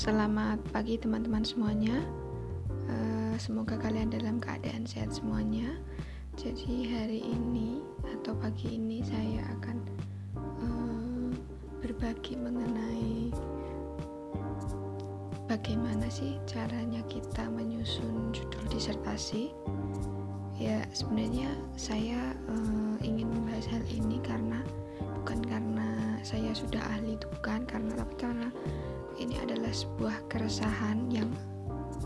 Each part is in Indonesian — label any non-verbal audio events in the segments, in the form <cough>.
Selamat pagi teman-teman semuanya. Uh, semoga kalian dalam keadaan sehat semuanya. Jadi hari ini atau pagi ini saya akan uh, berbagi mengenai bagaimana sih caranya kita menyusun judul disertasi. Ya sebenarnya saya uh, ingin membahas hal ini karena saya sudah ahli itu bukan karena tapi karena ini adalah sebuah keresahan yang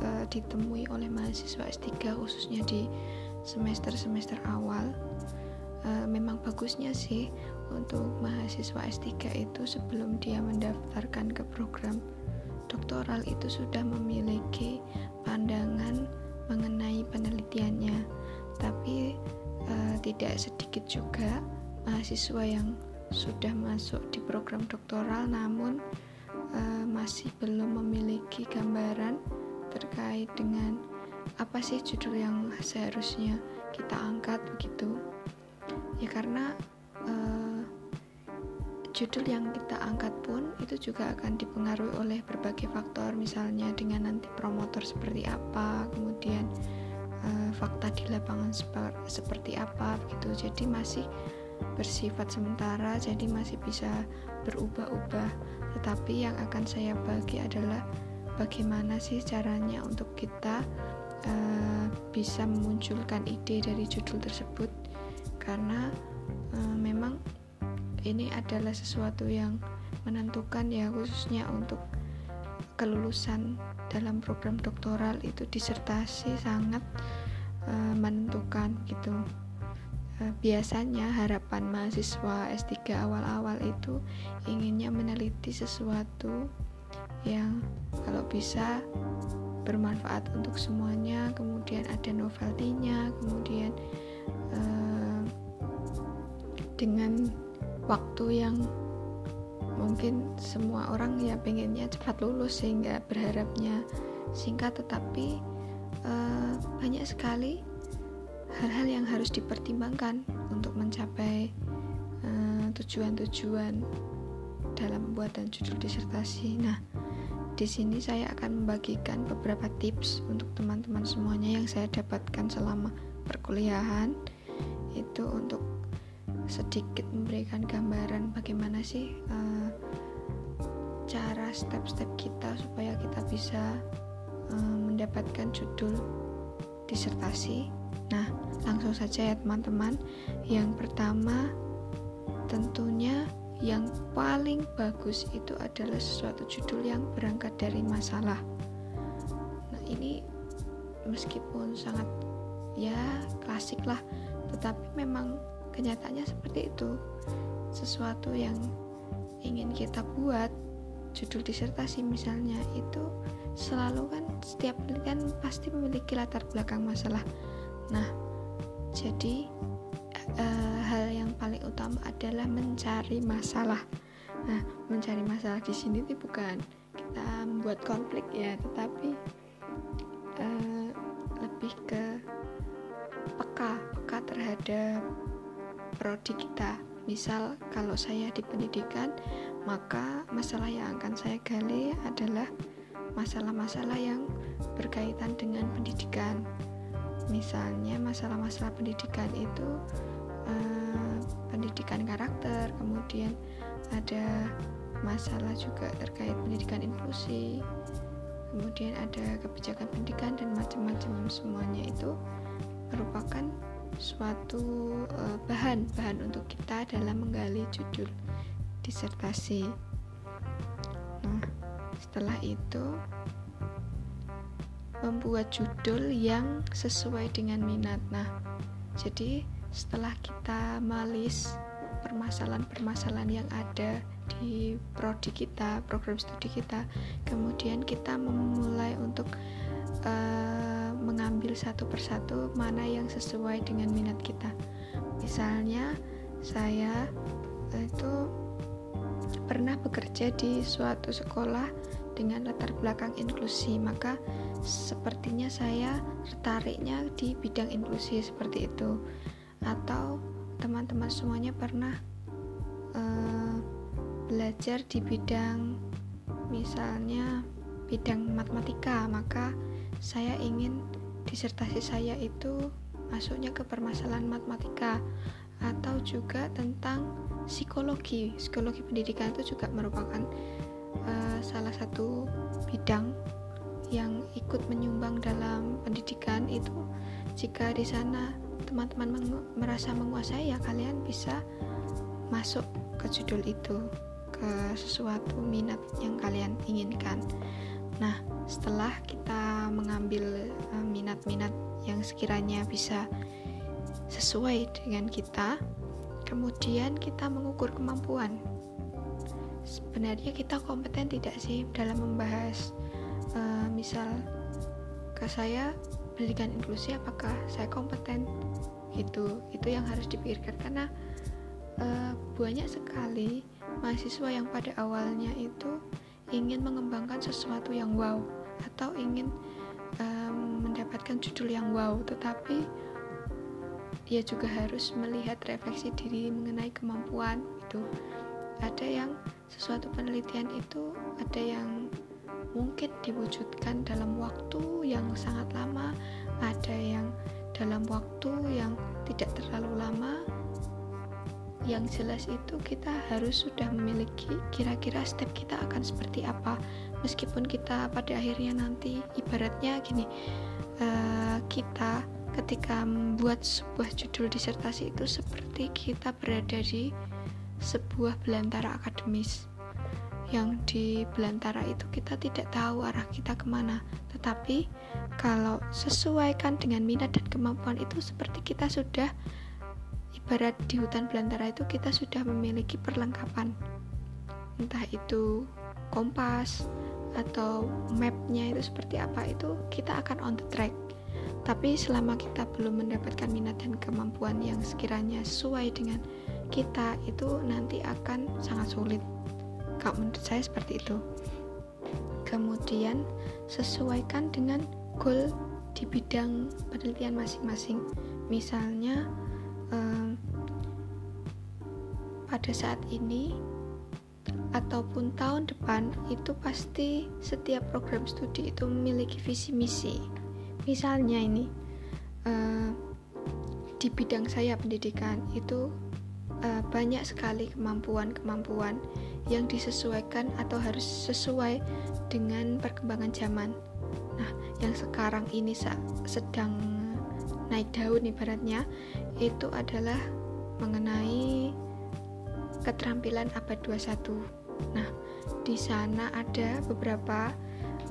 uh, ditemui oleh mahasiswa S3 khususnya di semester-semester awal. Uh, memang bagusnya sih untuk mahasiswa S3 itu sebelum dia mendaftarkan ke program doktoral itu sudah memiliki pandangan mengenai penelitiannya. Tapi uh, tidak sedikit juga mahasiswa yang sudah masuk di program doktoral namun uh, masih belum memiliki gambaran terkait dengan apa sih judul yang seharusnya kita angkat begitu. Ya karena uh, judul yang kita angkat pun itu juga akan dipengaruhi oleh berbagai faktor misalnya dengan nanti promotor seperti apa kemudian uh, fakta di lapangan seperti apa begitu. Jadi masih bersifat sementara jadi masih bisa berubah-ubah tetapi yang akan saya bagi adalah bagaimana sih caranya untuk kita uh, bisa memunculkan ide dari judul tersebut karena uh, memang ini adalah sesuatu yang menentukan ya khususnya untuk kelulusan dalam program doktoral itu disertasi sangat uh, menentukan gitu. Eh, biasanya harapan mahasiswa S3 awal-awal itu inginnya meneliti sesuatu yang kalau bisa bermanfaat untuk semuanya kemudian ada novelty-nya kemudian uh, dengan waktu yang mungkin semua orang ya pengennya cepat lulus sehingga berharapnya singkat tetapi uh, banyak sekali hal-hal yang harus dipertimbangkan untuk mencapai eh, tujuan-tujuan uh, dalam pembuatan judul disertasi. Nah, di sini saya akan membagikan beberapa tips untuk teman-teman semuanya yang saya dapatkan selama perkuliahan itu untuk sedikit memberikan gambaran bagaimana sih uh, cara step-step kita supaya kita bisa uh, mendapatkan judul disertasi Nah, langsung saja ya teman-teman. Yang pertama, tentunya yang paling bagus itu adalah sesuatu judul yang berangkat dari masalah. Nah, ini meskipun sangat ya klasik lah, tetapi memang kenyataannya seperti itu. Sesuatu yang ingin kita buat judul disertasi misalnya itu selalu kan setiap penelitian pasti memiliki latar belakang masalah Nah, jadi uh, hal yang paling utama adalah mencari masalah. Nah, mencari masalah di sini itu bukan kita membuat konflik ya, tetapi uh, lebih ke peka, peka terhadap prodi kita. Misal kalau saya di pendidikan, maka masalah yang akan saya gali adalah masalah-masalah yang berkaitan dengan pendidikan misalnya masalah-masalah pendidikan itu uh, pendidikan karakter kemudian ada masalah juga terkait pendidikan inklusi kemudian ada kebijakan pendidikan dan macam-macam semuanya itu merupakan suatu uh, bahan bahan untuk kita dalam menggali judul disertasi. Nah, setelah itu membuat judul yang sesuai dengan minat. Nah, jadi setelah kita malis permasalahan-permasalahan yang ada di prodi kita, program studi kita, kemudian kita memulai untuk uh, mengambil satu persatu mana yang sesuai dengan minat kita. Misalnya, saya itu pernah bekerja di suatu sekolah dengan latar belakang inklusi, maka sepertinya saya tertariknya di bidang inklusi seperti itu. Atau teman-teman semuanya pernah uh, belajar di bidang misalnya bidang matematika maka saya ingin disertasi saya itu masuknya ke permasalahan matematika atau juga tentang psikologi. Psikologi pendidikan itu juga merupakan uh, salah satu bidang yang ikut menyumbang dalam pendidikan itu jika di sana teman-teman mengu merasa menguasai ya kalian bisa masuk ke judul itu ke sesuatu minat yang kalian inginkan. Nah setelah kita mengambil eh, minat-minat uh, yang sekiranya bisa sesuai dengan kita kemudian kita mengukur kemampuan sebenarnya kita kompeten tidak sih dalam membahas uh, misal ke saya pendidikan inklusi apakah saya kompeten? Gitu. Itu yang harus dipikirkan karena uh, banyak sekali mahasiswa yang pada awalnya itu ingin mengembangkan sesuatu yang wow atau ingin um, mendapatkan judul yang wow. Tetapi dia juga harus melihat refleksi diri mengenai kemampuan itu ada yang sesuatu penelitian itu ada yang mungkin diwujudkan dalam waktu yang sangat lama ada yang dalam waktu yang tidak terlalu lama. Yang jelas itu kita harus sudah memiliki kira-kira step kita akan seperti apa. Meskipun kita pada akhirnya nanti ibaratnya gini uh, kita ketika membuat sebuah judul disertasi itu seperti kita berada di sebuah belantara akademis yang di belantara itu kita tidak tahu arah kita ke mana. Tetapi kalau sesuaikan dengan minat dan kemampuan itu seperti kita sudah ibarat di hutan belantara itu kita sudah memiliki perlengkapan. Entah itu kompas atau mapnya itu seperti apa itu kita akan on the track. Tapi selama kita belum mendapatkan minat dan kemampuan yang sekiranya sesuai dengan kita itu nanti akan sangat sulit. Kalau menurut saya seperti itu. Kemudian sesuaikan dengan goal di bidang penelitian masing-masing. Misalnya um, pada saat ini ataupun tahun depan itu pasti setiap program studi itu memiliki visi misi. Misalnya ini uh, di bidang saya pendidikan itu uh, banyak sekali kemampuan-kemampuan yang disesuaikan atau harus sesuai dengan perkembangan zaman. Nah, yang sekarang ini sedang naik daun ibaratnya itu adalah mengenai keterampilan abad 21. Nah, di sana ada beberapa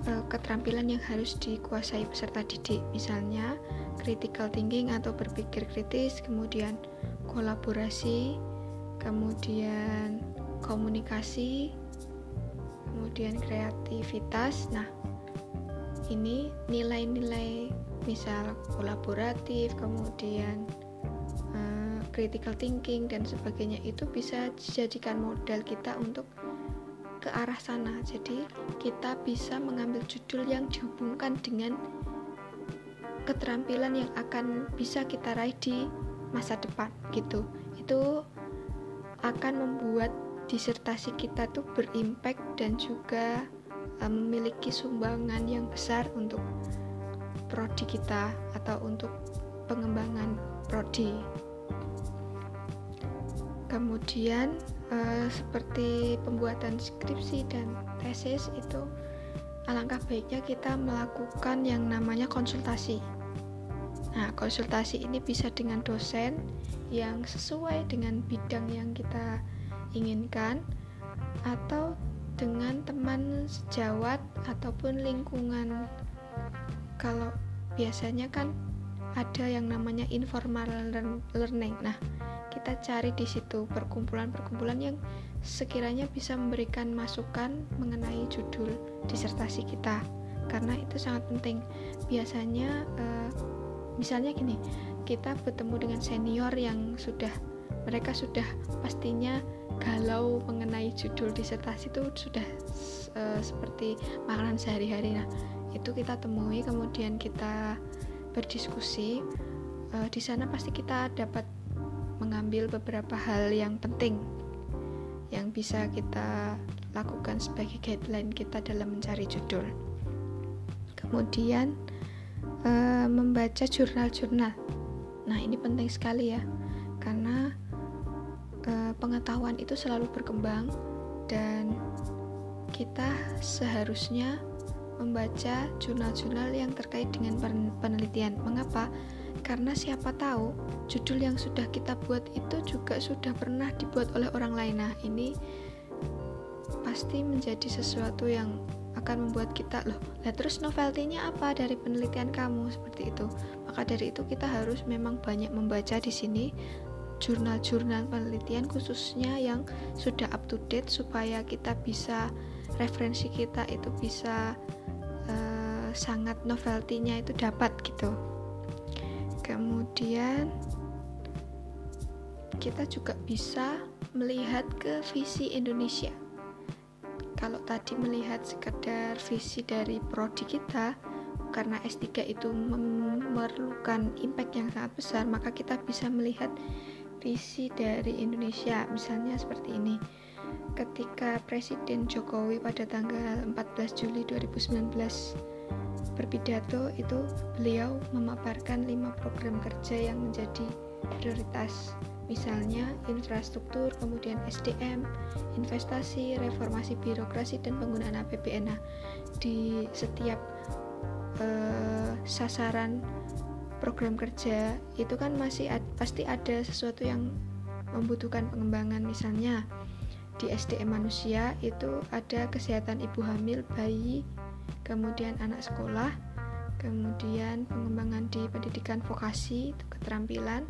uh, keterampilan yang harus dikuasai peserta didik, misalnya critical thinking atau berpikir kritis, kemudian kolaborasi, kemudian komunikasi, kemudian kreativitas. Nah, ini nilai-nilai misal kolaboratif kemudian uh, critical thinking dan sebagainya itu bisa dijadikan modal kita untuk ke arah sana jadi kita bisa mengambil judul yang dihubungkan dengan keterampilan yang akan bisa kita raih di masa depan gitu itu akan membuat disertasi kita tuh berimpact dan juga uh, memiliki sumbangan yang besar untuk prodi kita atau untuk pengembangan prodi. Kemudian uh, seperti pembuatan skripsi dan tesis itu alangkah baiknya kita melakukan yang namanya konsultasi. Nah, konsultasi ini bisa dengan dosen yang sesuai dengan bidang yang kita inginkan atau dengan teman sejawat ataupun lingkungan kalau biasanya kan ada yang namanya informal learning. Nah, kita cari di situ perkumpulan-perkumpulan yang sekiranya bisa memberikan masukan mengenai judul disertasi kita. Karena itu sangat penting. Biasanya uh, misalnya gini, kita bertemu dengan senior yang sudah mereka sudah pastinya galau mengenai judul disertasi itu sudah uh, seperti makanan sehari-hari. Nah, itu kita temui kemudian kita berdiskusi uh, di sana pasti kita dapat mengambil beberapa hal yang penting yang bisa kita lakukan sebagai guideline kita dalam mencari judul. Kemudian uh, membaca jurnal-jurnal. Nah, ini penting sekali ya, karena uh, pengetahuan itu selalu berkembang dan kita seharusnya membaca jurnal-jurnal yang terkait dengan penelitian. Mengapa? Karena siapa tahu judul yang sudah kita buat itu juga sudah pernah dibuat oleh orang lain. Nah, ini pasti menjadi sesuatu yang akan membuat kita loh. Nah, terus novelty-nya apa dari penelitian kamu seperti itu? Maka dari itu kita harus memang banyak membaca di sini jurnal-jurnal penelitian khususnya yang sudah up to date supaya kita bisa referensi kita itu bisa uh, sangat novelty-nya itu dapat gitu kemudian kita juga bisa melihat ke visi Indonesia kalau tadi melihat sekedar visi dari prodi kita karena S3 itu memerlukan impact yang sangat besar maka kita bisa melihat visi dari Indonesia misalnya seperti ini. Ketika Presiden Jokowi pada tanggal 14 Juli 2019 berpidato itu beliau memaparkan lima program kerja yang menjadi prioritas misalnya infrastruktur, kemudian SDM, investasi, reformasi birokrasi dan penggunaan APBN. Nah, di setiap uh, sasaran program kerja itu kan masih ad, pasti ada sesuatu yang membutuhkan pengembangan misalnya di SDM manusia itu ada kesehatan ibu hamil, bayi, kemudian anak sekolah, kemudian pengembangan di pendidikan vokasi, keterampilan,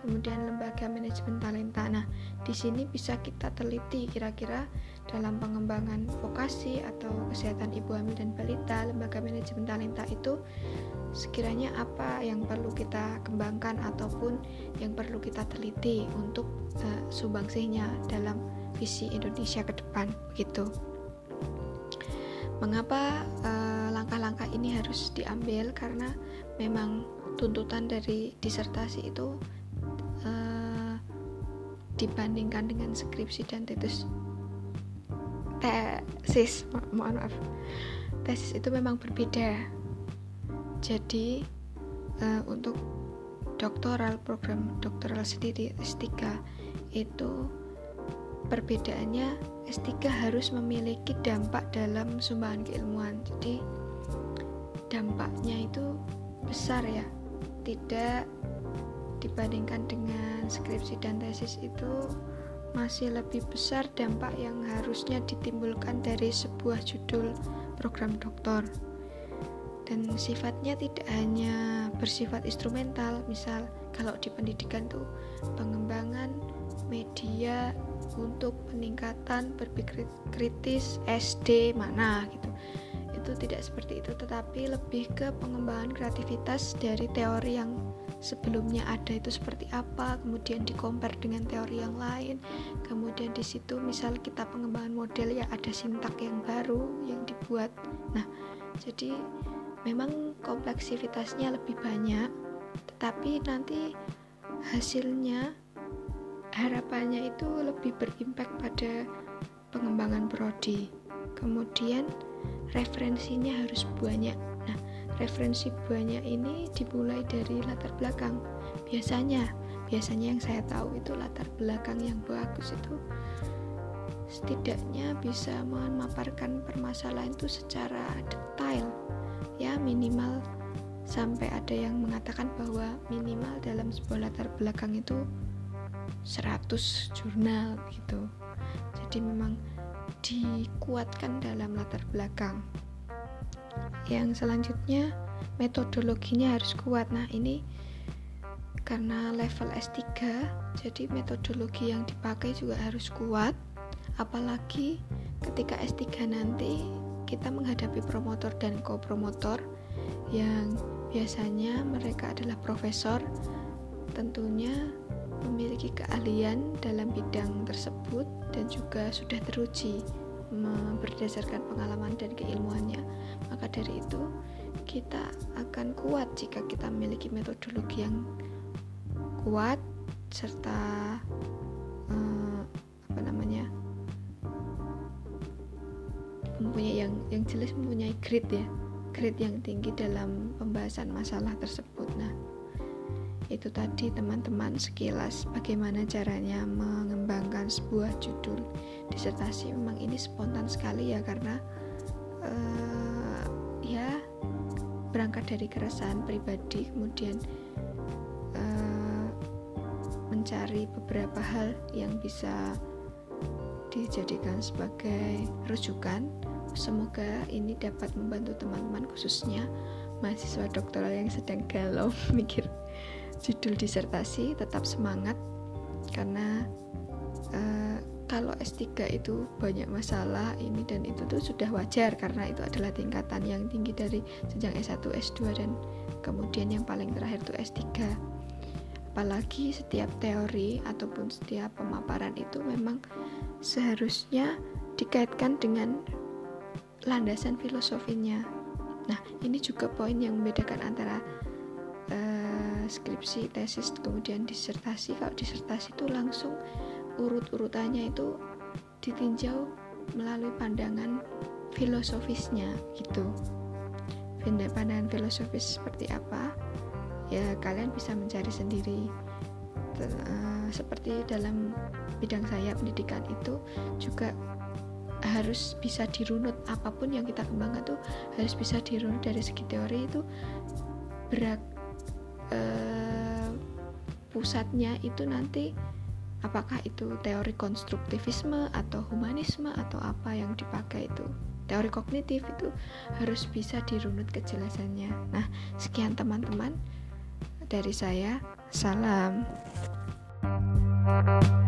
kemudian lembaga manajemen talenta. Nah, di sini bisa kita teliti kira-kira dalam pengembangan vokasi atau kesehatan ibu hamil dan balita, lembaga manajemen talenta itu sekiranya apa yang perlu kita kembangkan ataupun yang perlu kita teliti untuk uh, sumbangsihnya dalam visi Indonesia ke depan begitu. Mengapa eh, langkah-langkah uh, ini harus diambil? Karena memang tuntutan dari disertasi itu uh, dibandingkan dengan skripsi dan tesis. Tesis mo mohon maaf. Tesis itu memang berbeda. Jadi uh, untuk doktoral program doktoral sendiri S3 itu perbedaannya S3 harus memiliki dampak dalam sumbangan keilmuan. Jadi dampaknya itu besar ya. Tidak dibandingkan dengan skripsi dan tesis itu masih lebih besar dampak yang harusnya ditimbulkan dari sebuah judul program doktor. Dan sifatnya tidak hanya bersifat instrumental misal kalau di pendidikan tuh pengembangan media untuk peningkatan berpikir kritis SD mana gitu. Itu tidak seperti itu tetapi lebih ke pengembangan kreativitas dari teori yang sebelumnya ada itu seperti apa kemudian dikompar dengan teori yang lain kemudian di situ misal kita pengembangan model ya ada sintak yang baru yang dibuat. Nah jadi memang kompleksivitasnya lebih banyak tetapi nanti hasilnya harapannya itu lebih berimpact pada pengembangan prodi. Kemudian referensinya harus banyak referensi banyak ini dimulai dari latar belakang. Biasanya biasanya yang saya tahu itu latar belakang yang bagus itu setidaknya bisa memaparkan permasalahan itu secara detail. Ya minimal sampai ada yang mengatakan bahwa minimal dalam sebuah latar belakang itu 100 jurnal gitu. Jadi memang dikuatkan dalam latar belakang yang selanjutnya metodologinya harus kuat. Nah ini karena level S3 jadi metodologi yang dipakai juga harus kuat. Apalagi ketika S3 nanti kita menghadapi promotor dan co-promotor yang biasanya mereka adalah profesor tentunya memiliki keahlian dalam bidang tersebut dan juga sudah teruji berdasarkan pengalaman dan keilmuannya. Maka dari itu, kita akan kuat jika kita memiliki metodologi yang kuat serta eh, apa namanya? yang jelas mempunyai grade ya grade yang tinggi dalam pembahasan masalah tersebut itu tadi teman-teman sekilas bagaimana caranya mengembangkan sebuah judul disertasi. Memang ini spontan sekali ya karena uh, ya berangkat dari keresahan pribadi kemudian uh, mencari beberapa hal yang bisa dijadikan sebagai rujukan. Semoga ini dapat membantu teman-teman khususnya mahasiswa doktoral yang sedang galau <laughs> mikir judul disertasi tetap semangat. Karena uh, kalau S3 itu banyak masalah ini dan itu tuh sudah wajar karena itu adalah tingkatan yang tinggi dari jenjang S1, S2 dan kemudian yang paling terakhir itu S3 apalagi setiap teori ataupun setiap pemaparan itu memang seharusnya dikaitkan dengan landasan filosofinya. Nah ini juga poin yang membedakan antara skripsi, tesis, kemudian disertasi. Kalau disertasi itu langsung urut-urutannya itu ditinjau melalui pandangan filosofisnya gitu. Pandangan filosofis seperti apa? Ya kalian bisa mencari sendiri. Uh, seperti dalam bidang saya pendidikan itu juga harus bisa dirunut apa pun yang kita kembangkan tuh harus bisa dirunut dari segi teori itu berat eh, pusatnya itu nanti apakah itu teori konstruktivisme atau humanisme atau apa yang dipakai itu? Teori kognitif itu harus bisa dirunut kejelasannya. Nah sekian teman-teman dari saya. Salam. thank you